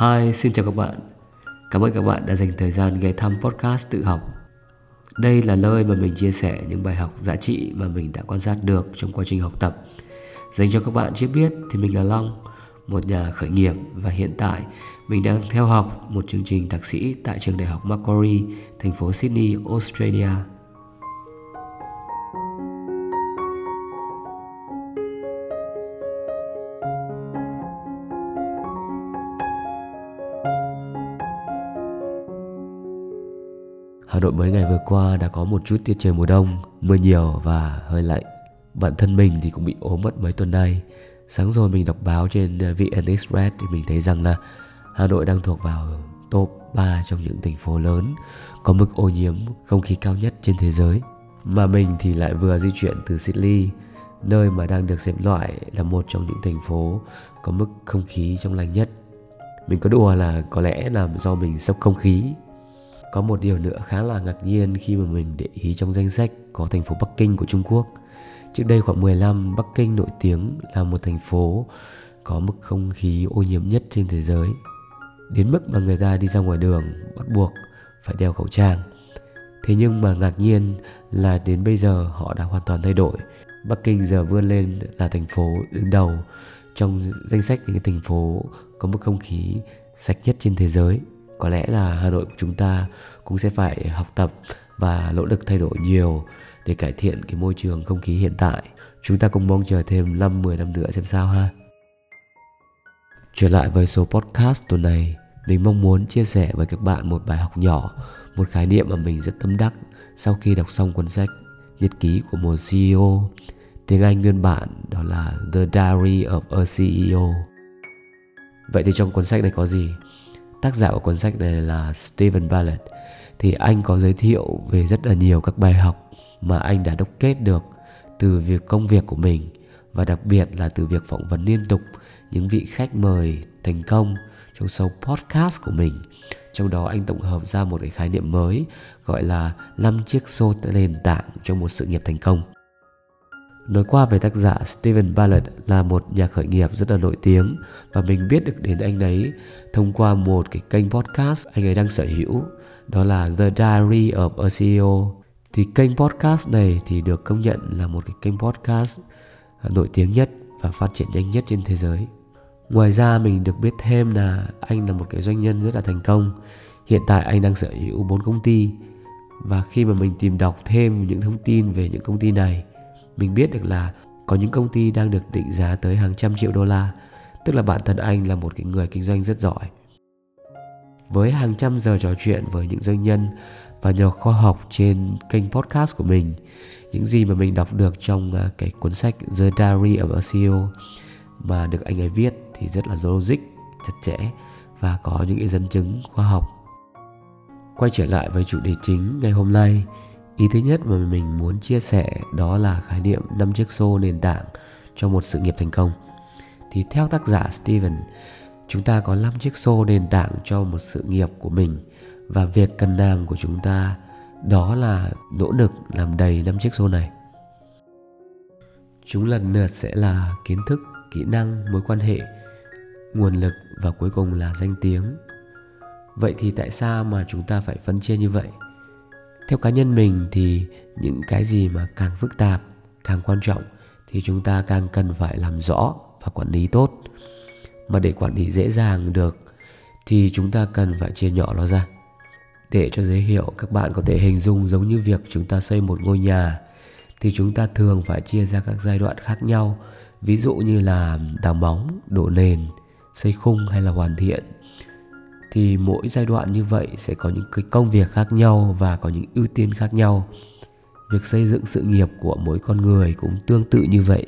Hi, xin chào các bạn. Cảm ơn các bạn đã dành thời gian ghé thăm podcast tự học. Đây là nơi mà mình chia sẻ những bài học giá trị mà mình đã quan sát được trong quá trình học tập. Dành cho các bạn chưa biết thì mình là Long, một nhà khởi nghiệp và hiện tại mình đang theo học một chương trình thạc sĩ tại trường đại học Macquarie, thành phố Sydney, Australia. Nội mấy ngày vừa qua đã có một chút tiết trời mùa đông, mưa nhiều và hơi lạnh. Bản thân mình thì cũng bị ốm mất mấy tuần nay. Sáng rồi mình đọc báo trên ờ, VN Express thì mình thấy rằng là Hà Nội đang thuộc vào top 3 trong những thành phố lớn có mức ô nhiễm không khí cao nhất trên thế giới. Mà mình thì lại vừa di chuyển từ Sydney, nơi mà đang được xếp loại là một trong những thành phố có mức không khí trong lành nhất. Mình có đùa là có lẽ là do mình sốc không khí có một điều nữa khá là ngạc nhiên khi mà mình để ý trong danh sách có thành phố Bắc Kinh của Trung Quốc. Trước đây khoảng 10 năm, Bắc Kinh nổi tiếng là một thành phố có mức không khí ô nhiễm nhất trên thế giới. Đến mức mà người ta đi ra ngoài đường bắt buộc phải đeo khẩu trang. Thế nhưng mà ngạc nhiên là đến bây giờ họ đã hoàn toàn thay đổi. Bắc Kinh giờ vươn lên là thành phố đứng đầu trong danh sách những thành phố có mức không khí sạch nhất trên thế giới có lẽ là Hà Nội của chúng ta cũng sẽ phải học tập và nỗ lực thay đổi nhiều để cải thiện cái môi trường không khí hiện tại. Chúng ta cùng mong chờ thêm 5-10 năm nữa xem sao ha. Trở lại với số podcast tuần này, mình mong muốn chia sẻ với các bạn một bài học nhỏ, một khái niệm mà mình rất tâm đắc sau khi đọc xong cuốn sách Nhật ký của một CEO. Tiếng Anh nguyên bản đó là The Diary of a CEO. Vậy thì trong cuốn sách này có gì? Tác giả của cuốn sách này là Stephen Ballard thì anh có giới thiệu về rất là nhiều các bài học mà anh đã đúc kết được từ việc công việc của mình và đặc biệt là từ việc phỏng vấn liên tục những vị khách mời thành công trong show podcast của mình. Trong đó anh tổng hợp ra một cái khái niệm mới gọi là 5 chiếc xô nền tảng trong một sự nghiệp thành công. Nói qua về tác giả steven Ballard là một nhà khởi nghiệp rất là nổi tiếng và mình biết được đến anh ấy thông qua một cái kênh podcast anh ấy đang sở hữu, đó là The Diary of a CEO. Thì kênh podcast này thì được công nhận là một cái kênh podcast à, nổi tiếng nhất và phát triển nhanh nhất trên thế giới. Ngoài ra mình được biết thêm là anh là một cái doanh nhân rất là thành công. Hiện tại anh đang sở hữu 4 công ty và khi mà mình tìm đọc thêm những thông tin về những công ty này mình biết được là có những công ty đang được định giá tới hàng trăm triệu đô la, tức là bản thân anh là một cái người kinh doanh rất giỏi. Với hàng trăm giờ trò chuyện với những doanh nhân và nhà khoa học trên kênh podcast của mình, những gì mà mình đọc được trong à, cái cuốn sách The Diary of a CEO mà được anh ấy viết thì rất là logic, chặt chẽ và có những cái dẫn chứng khoa học. Quay trở lại với chủ đề chính ngày hôm nay Ý thứ nhất mà mình muốn chia sẻ đó là khái niệm năm chiếc xô nền tảng cho một sự nghiệp thành công. Thì theo tác giả Steven, chúng ta có 5 chiếc xô nền tảng cho một sự nghiệp của mình và việc cần làm của chúng ta đó là nỗ lực làm đầy năm chiếc xô này. Chúng lần lượt sẽ là kiến thức, kỹ năng, mối quan hệ, nguồn lực và cuối cùng là danh tiếng. Vậy thì tại sao mà chúng ta phải phân chia như vậy? Theo cá nhân mình thì những cái gì mà càng phức tạp, càng quan trọng thì chúng ta càng cần phải làm rõ và quản lý tốt. Mà để quản lý dễ dàng được thì chúng ta cần phải chia nhỏ nó ra. Để cho giới hiệu các bạn có thể hình dung giống như việc chúng ta xây một ngôi nhà thì chúng ta thường phải chia ra các giai đoạn khác nhau. Ví dụ như là đào móng, đổ nền, xây khung hay là hoàn thiện thì mỗi giai đoạn như vậy sẽ có những cái công việc khác nhau và có những ưu tiên khác nhau. Việc xây dựng sự nghiệp của mỗi con người cũng tương tự như vậy.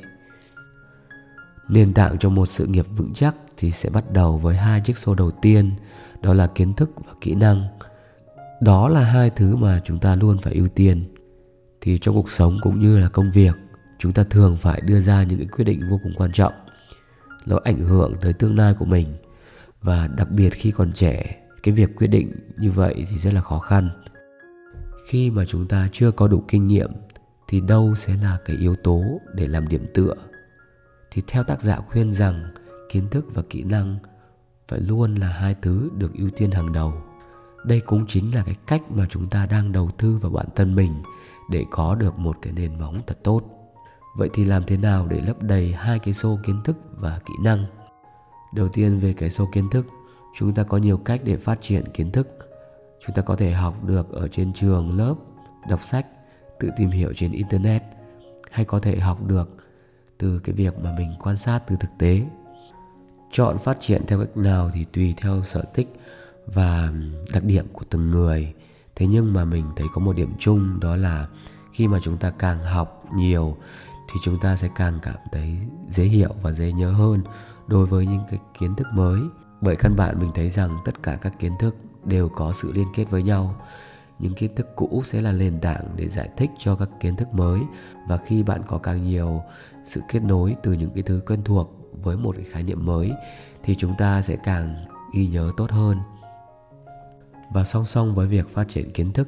Nền tảng cho một sự nghiệp vững chắc thì sẽ bắt đầu với hai chiếc xô đầu tiên, đó là kiến thức và kỹ năng. Đó là hai thứ mà chúng ta luôn phải ưu tiên. Thì trong cuộc sống cũng như là công việc, chúng ta thường phải đưa ra những cái quyết định vô cùng quan trọng. Nó ảnh hưởng tới tương lai của mình và đặc biệt khi còn trẻ, cái việc quyết định như vậy thì rất là khó khăn. Khi mà chúng ta chưa có đủ kinh nghiệm thì đâu sẽ là cái yếu tố để làm điểm tựa. Thì theo tác giả khuyên rằng, kiến thức và kỹ năng phải luôn là hai thứ được ưu tiên hàng đầu. Đây cũng chính là cái cách mà chúng ta đang đầu tư vào bản thân mình để có được một cái nền móng thật tốt. Vậy thì làm thế nào để lấp đầy hai cái xô kiến thức và kỹ năng? Đầu tiên về cái sâu kiến thức, chúng ta có nhiều cách để phát triển kiến thức. Chúng ta có thể học được ở trên trường, lớp, đọc sách, tự tìm hiểu trên internet, hay có thể học được từ cái việc mà mình quan sát từ thực tế. Chọn phát triển theo cách nào thì tùy theo sở thích và đặc điểm của từng người. Thế nhưng mà mình thấy có một điểm chung, đó là khi mà chúng ta càng học nhiều thì chúng ta sẽ càng cảm thấy dễ hiểu và dễ nhớ hơn đối với những cái kiến thức mới, bởi căn bản mình thấy rằng tất cả các kiến thức đều có sự liên kết với nhau. Những kiến thức cũ sẽ là nền tảng để giải thích cho các kiến thức mới. Và khi bạn có càng nhiều sự kết nối từ những cái thứ quen thuộc với một cái khái niệm mới, thì chúng ta sẽ càng ghi nhớ tốt hơn. Và song song với việc phát triển kiến thức,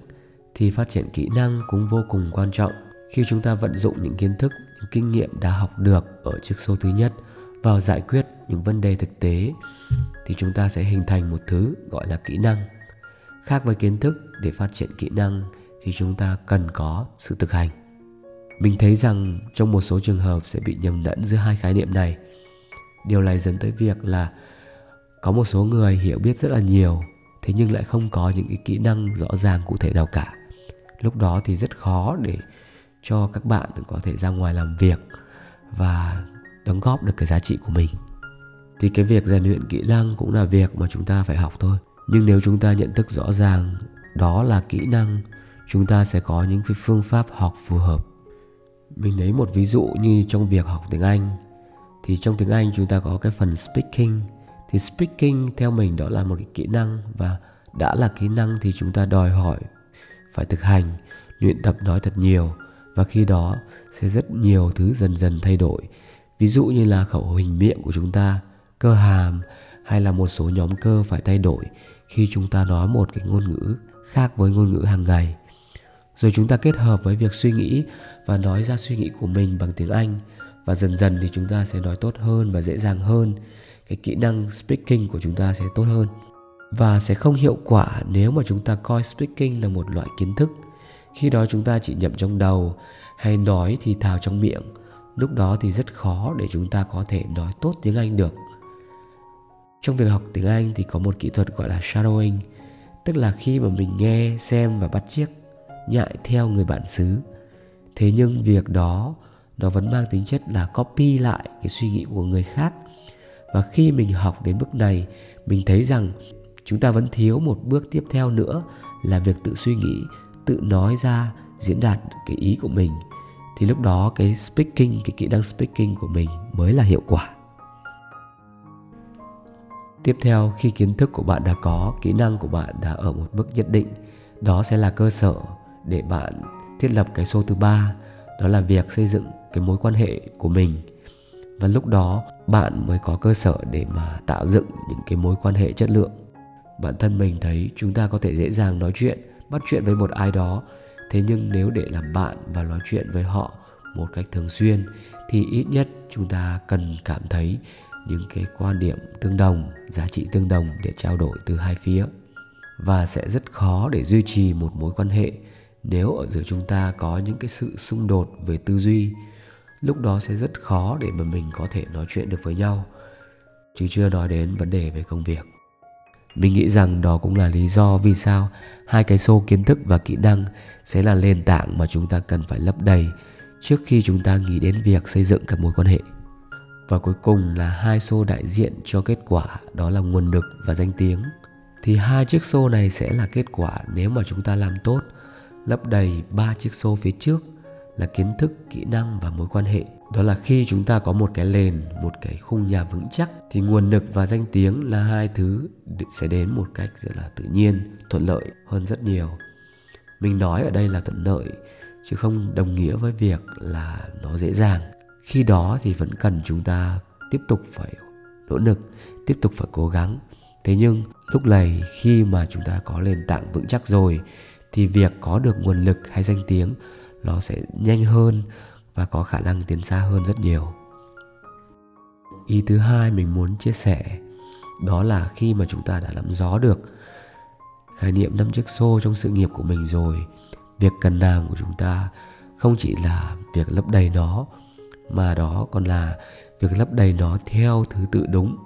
thì phát triển kỹ năng cũng vô cùng quan trọng. Khi chúng ta vận dụng những kiến thức, những kinh nghiệm đã học được ở chiếc số thứ nhất vào giải quyết những vấn đề thực tế, thì chúng ta sẽ hình thành một thứ gọi là kỹ năng. Khác với kiến thức để phát triển kỹ năng thì chúng ta cần có sự thực hành. Mình thấy rằng trong một số trường hợp sẽ bị nhầm lẫn giữa hai khái niệm này. Điều này dẫn tới việc là có một số người hiểu biết rất là nhiều, thế nhưng lại không có những cái kỹ năng rõ ràng cụ thể nào cả. Lúc đó thì rất khó để cho các bạn có thể ra ngoài làm việc và đóng góp được cái giá trị của mình. Thì cái việc rèn luyện kỹ năng cũng là việc mà chúng ta phải học thôi. Nhưng nếu chúng ta nhận thức rõ ràng đó là kỹ năng, chúng ta sẽ có những cái phương pháp học phù hợp. Mình lấy một ví dụ như trong việc học tiếng anh, thì trong tiếng anh chúng ta có cái phần speaking. Thì speaking theo mình đó là một cái kỹ năng và đã là kỹ năng thì chúng ta đòi hỏi phải thực hành, luyện tập nói thật nhiều. Và khi đó sẽ rất nhiều thứ dần dần thay đổi ví dụ như là khẩu hình miệng của chúng ta, cơ hàm hay là một số nhóm cơ phải thay đổi khi chúng ta nói một cái ngôn ngữ khác với ngôn ngữ hàng ngày. Rồi chúng ta kết hợp với việc suy nghĩ và nói ra suy nghĩ của mình bằng tiếng anh và dần dần thì chúng ta sẽ nói tốt hơn và dễ dàng hơn. Cái kỹ năng speaking của chúng ta sẽ tốt hơn và sẽ không hiệu quả nếu mà chúng ta coi speaking là một loại kiến thức. Khi đó chúng ta chỉ nhậm trong đầu hay nói thì thào trong miệng lúc đó thì rất khó để chúng ta có thể nói tốt tiếng anh được. Trong việc học tiếng anh thì có một kỹ thuật gọi là shadowing, tức là khi mà mình nghe, xem và bắt chước, nhại theo người bản xứ. Thế nhưng việc đó, nó vẫn mang tính chất là copy lại cái suy nghĩ của người khác. Và khi mình học đến bước này, mình thấy rằng chúng ta vẫn thiếu một bước tiếp theo nữa là việc tự suy nghĩ, tự nói ra, diễn đạt cái ý của mình thì lúc đó cái speaking, cái kỹ năng speaking của mình mới là hiệu quả. Tiếp theo, khi kiến thức của bạn đã có, kỹ năng của bạn đã ở một mức nhất định, đó sẽ là cơ sở để bạn thiết lập cái số thứ ba, đó là việc xây dựng cái mối quan hệ của mình. Và lúc đó, bạn mới có cơ sở để mà tạo dựng những cái mối quan hệ chất lượng. Bản thân mình thấy chúng ta có thể dễ dàng nói chuyện, bắt chuyện với một ai đó thế nhưng nếu để làm bạn và nói chuyện với họ một cách thường xuyên, thì ít nhất chúng ta cần cảm thấy những cái quan điểm tương đồng, giá trị tương đồng để trao đổi từ hai phía. Và sẽ rất khó để duy trì một mối quan hệ nếu ở giữa chúng ta có những cái sự xung đột về tư duy. Lúc đó sẽ rất khó để mà mình có thể nói chuyện được với nhau. Chứ chưa nói đến vấn đề về công việc mình nghĩ rằng đó cũng là lý do vì sao hai cái xô kiến thức và kỹ năng sẽ là nền tảng mà chúng ta cần phải lấp đầy trước khi chúng ta nghĩ đến việc xây dựng các mối quan hệ. Và cuối cùng là hai xô đại diện cho kết quả, đó là nguồn lực và danh tiếng. Thì hai chiếc xô này sẽ là kết quả nếu mà chúng ta làm tốt, lấp đầy ba chiếc xô phía trước là kiến thức, kỹ năng và mối quan hệ đó là khi chúng ta có một cái nền một cái khung nhà vững chắc, thì nguồn lực và danh tiếng là hai thứ sẽ đến một cách rất là tự nhiên, thuận lợi hơn rất nhiều. Mình nói ở đây là thuận lợi, chứ không đồng nghĩa với việc là nó dễ dàng. Khi đó thì vẫn cần chúng ta tiếp tục phải nỗ lực, tiếp tục phải cố gắng. Thế nhưng, lúc này khi mà chúng ta có nền tảng vững chắc rồi, thì việc có được nguồn lực hay danh tiếng nó sẽ nhanh hơn và có khả năng tiến xa hơn rất nhiều. Ý thứ hai mình muốn chia sẻ, đó là khi mà chúng ta đã nắm rõ được khái niệm năm chiếc xô trong sự nghiệp của mình rồi, việc cần làm của chúng ta không chỉ là việc lấp đầy nó, mà đó còn là việc lấp đầy nó theo thứ tự đúng.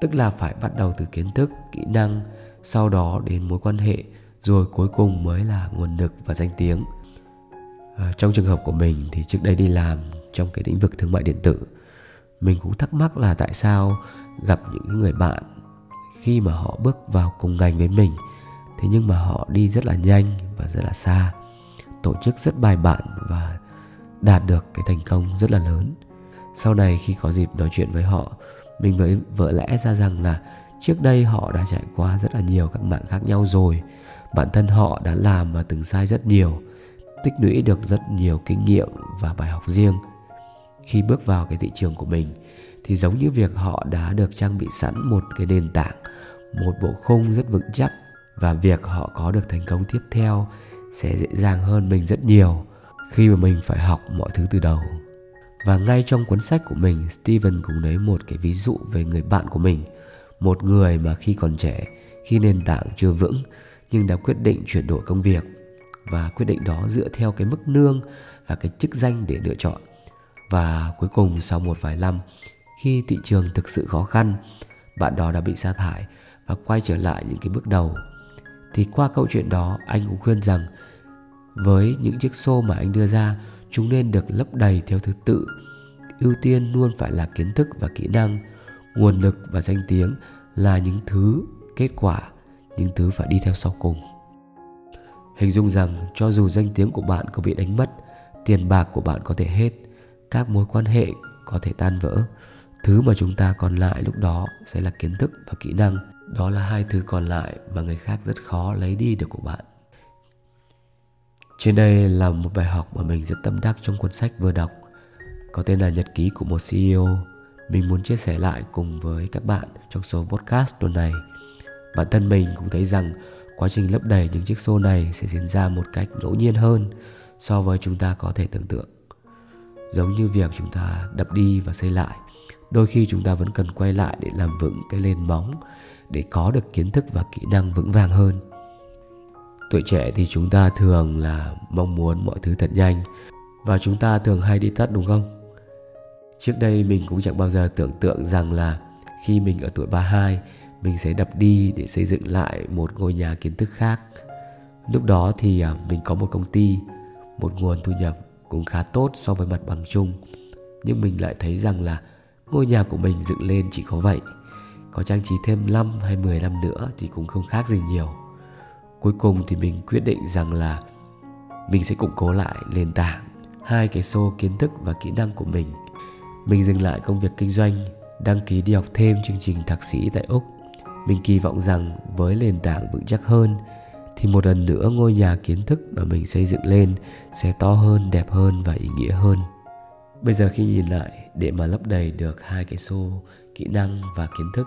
Tức là phải bắt đầu từ kiến thức, kỹ năng, sau đó đến mối quan hệ, rồi cuối cùng mới là nguồn lực và danh tiếng à, trong trường hợp của mình thì trước đây đi làm trong cái lĩnh vực thương mại điện tử mình cũng thắc mắc là tại sao gặp những người bạn khi mà họ bước vào cùng ngành với mình thế nhưng mà họ đi rất là nhanh và rất là xa tổ chức rất bài bản và đạt được cái thành công rất là lớn. Sau này khi có dịp nói chuyện với họ mình mới vỡ lẽ ra rằng là trước đây họ đã trải qua rất là nhiều các mạng khác nhau rồi bản thân họ đã làm và từng sai rất nhiều tích lũy được rất nhiều kinh nghiệm và bài học riêng. Khi bước vào cái thị trường của mình, thì giống như việc họ đã được trang bị sẵn một cái nền tảng, một bộ khung rất vững chắc và việc họ có được thành công tiếp theo sẽ dễ dàng hơn mình rất nhiều khi mà mình phải học mọi thứ từ đầu. Và ngay trong cuốn sách của mình, Steven cũng lấy một cái ví dụ về người bạn của mình, một người mà khi còn trẻ, khi nền tảng chưa vững nhưng đã quyết định chuyển đổi công việc và quyết định đó dựa theo cái mức lương và cái chức danh để lựa chọn. Và cuối cùng sau một vài năm, khi thị trường thực sự khó khăn, bạn đó đã bị sa thải và quay trở lại những cái bước đầu. Thì qua câu chuyện đó, anh cũng khuyên rằng với những chiếc xô mà anh đưa ra, chúng nên được lấp đầy theo thứ tự. Ưu tiên luôn phải là kiến thức và kỹ năng, nguồn lực và danh tiếng là những thứ kết quả, những thứ phải đi theo sau cùng hình dung rằng cho dù danh tiếng của bạn có bị đánh mất, tiền bạc của bạn có thể hết, các mối quan hệ có thể tan vỡ, thứ mà chúng ta còn lại lúc đó sẽ là kiến thức và kỹ năng. Đó là hai thứ còn lại mà người khác rất khó lấy đi được của bạn. Trên đây là một bài học mà mình rất tâm đắc trong cuốn sách vừa đọc. Có tên là nhật ký của một ceo mình muốn chia sẻ lại cùng với các bạn trong số podcast tuần này. Bản thân mình cũng thấy rằng quá trình lấp đầy những chiếc xô này sẽ diễn ra một cách ngẫu nhiên hơn so với chúng ta có thể tưởng tượng. Giống như việc chúng ta đập đi và xây lại, đôi khi chúng ta vẫn cần quay lại để làm vững cái nền móng để có được kiến thức và kỹ năng vững vàng hơn. Tuổi trẻ thì chúng ta thường là mong muốn mọi thứ thật nhanh và chúng ta thường hay đi tắt, đúng không? Trước đây mình cũng chẳng bao giờ tưởng tượng rằng là khi mình ở tuổi 32 mình sẽ đập đi để xây dựng lại một ngôi nhà kiến thức khác. Lúc đó thì à, mình có một công ty, một nguồn thu nhập cũng khá tốt so với mặt bằng chung. Nhưng mình lại thấy rằng là ngôi nhà của mình dựng lên chỉ có vậy, có trang trí thêm 5 hay 10 năm nữa thì cũng không khác gì nhiều. Cuối cùng thì mình quyết định rằng là mình sẽ củng cố lại nền tảng, hai cái xô kiến thức và kỹ năng của mình. Mình dừng lại công việc kinh doanh, đăng ký đi học thêm chương trình thạc sĩ tại úc mình kỳ vọng rằng với nền tảng vững chắc hơn thì một lần nữa ngôi nhà kiến thức mà mình xây dựng lên sẽ to hơn, đẹp hơn và ý nghĩa hơn. Bây giờ khi nhìn lại, để mà lấp đầy được hai cái xô kỹ năng và kiến thức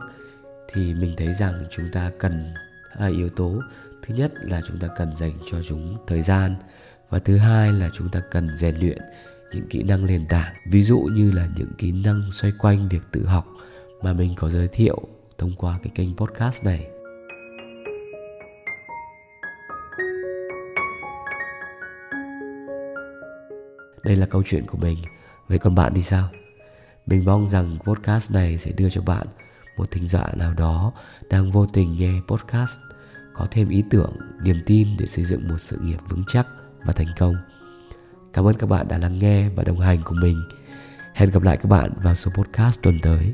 thì mình thấy rằng chúng ta cần hai yếu tố. Thứ nhất là chúng ta cần dành cho chúng thời gian và thứ hai là chúng ta cần rèn luyện những kỹ năng nền tảng. Ví dụ như là những kỹ năng xoay quanh việc tự học mà mình có giới thiệu thông qua cái kênh podcast này. Đây là câu chuyện của mình. Với còn bạn thì sao? Mình mong rằng podcast này sẽ đưa cho bạn một thính giả nào đó đang vô tình nghe podcast, có thêm ý tưởng, niềm tin để xây dựng một sự nghiệp vững chắc và thành công. Cảm ơn các bạn đã lắng nghe và đồng hành cùng mình. Hẹn gặp lại các bạn vào số podcast tuần tới.